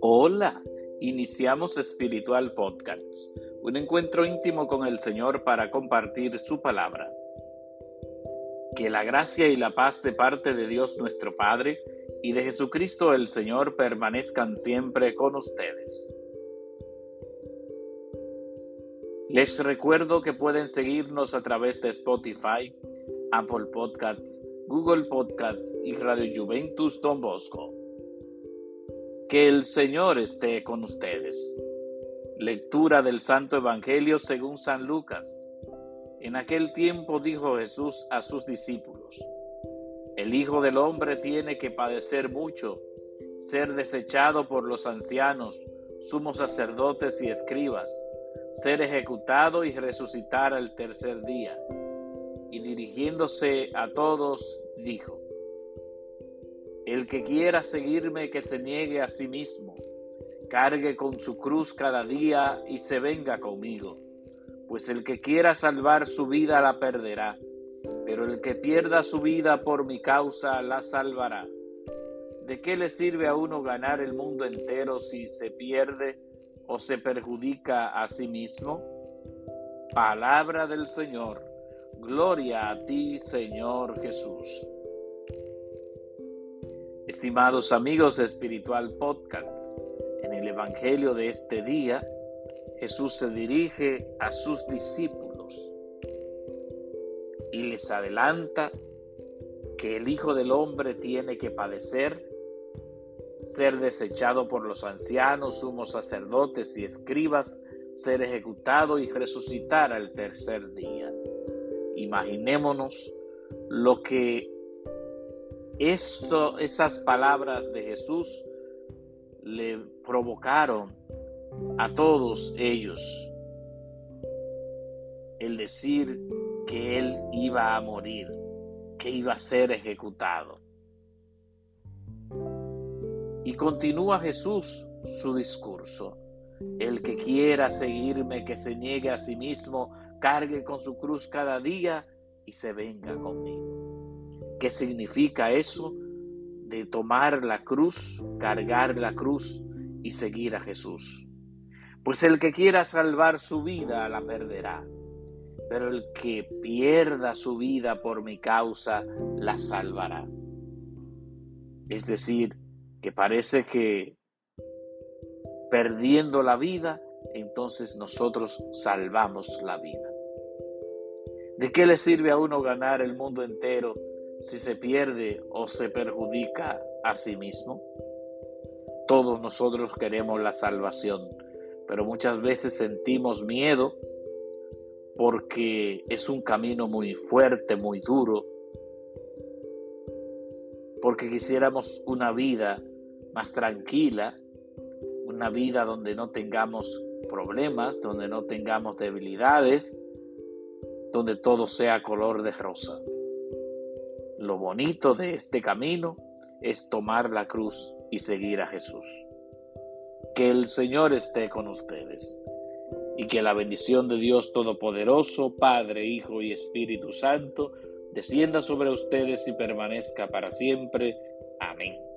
Hola, iniciamos Espiritual Podcasts, un encuentro íntimo con el Señor para compartir su palabra. Que la gracia y la paz de parte de Dios nuestro Padre y de Jesucristo el Señor permanezcan siempre con ustedes. Les recuerdo que pueden seguirnos a través de Spotify, Apple Podcasts, Google Podcasts y Radio Juventus Don Bosco. Que el Señor esté con ustedes. Lectura del Santo Evangelio según San Lucas. En aquel tiempo dijo Jesús a sus discípulos, El Hijo del Hombre tiene que padecer mucho, ser desechado por los ancianos, sumos sacerdotes y escribas, ser ejecutado y resucitar al tercer día. Y dirigiéndose a todos, dijo, el que quiera seguirme, que se niegue a sí mismo, cargue con su cruz cada día y se venga conmigo. Pues el que quiera salvar su vida la perderá, pero el que pierda su vida por mi causa la salvará. ¿De qué le sirve a uno ganar el mundo entero si se pierde o se perjudica a sí mismo? Palabra del Señor. Gloria a ti, Señor Jesús. Estimados amigos de Espiritual Podcast, en el Evangelio de este día, Jesús se dirige a sus discípulos y les adelanta que el Hijo del Hombre tiene que padecer, ser desechado por los ancianos, sumos sacerdotes y escribas, ser ejecutado y resucitar al tercer día. Imaginémonos lo que eso, esas palabras de Jesús le provocaron a todos ellos el decir que él iba a morir, que iba a ser ejecutado. Y continúa Jesús su discurso. El que quiera seguirme, que se niegue a sí mismo, cargue con su cruz cada día y se venga conmigo. ¿Qué significa eso de tomar la cruz, cargar la cruz y seguir a Jesús? Pues el que quiera salvar su vida la perderá, pero el que pierda su vida por mi causa la salvará. Es decir, que parece que perdiendo la vida, entonces nosotros salvamos la vida. ¿De qué le sirve a uno ganar el mundo entero si se pierde o se perjudica a sí mismo? Todos nosotros queremos la salvación, pero muchas veces sentimos miedo porque es un camino muy fuerte, muy duro, porque quisiéramos una vida más tranquila, una vida donde no tengamos problemas, donde no tengamos debilidades, donde todo sea color de rosa. Lo bonito de este camino es tomar la cruz y seguir a Jesús. Que el Señor esté con ustedes y que la bendición de Dios Todopoderoso, Padre, Hijo y Espíritu Santo, descienda sobre ustedes y permanezca para siempre. Amén.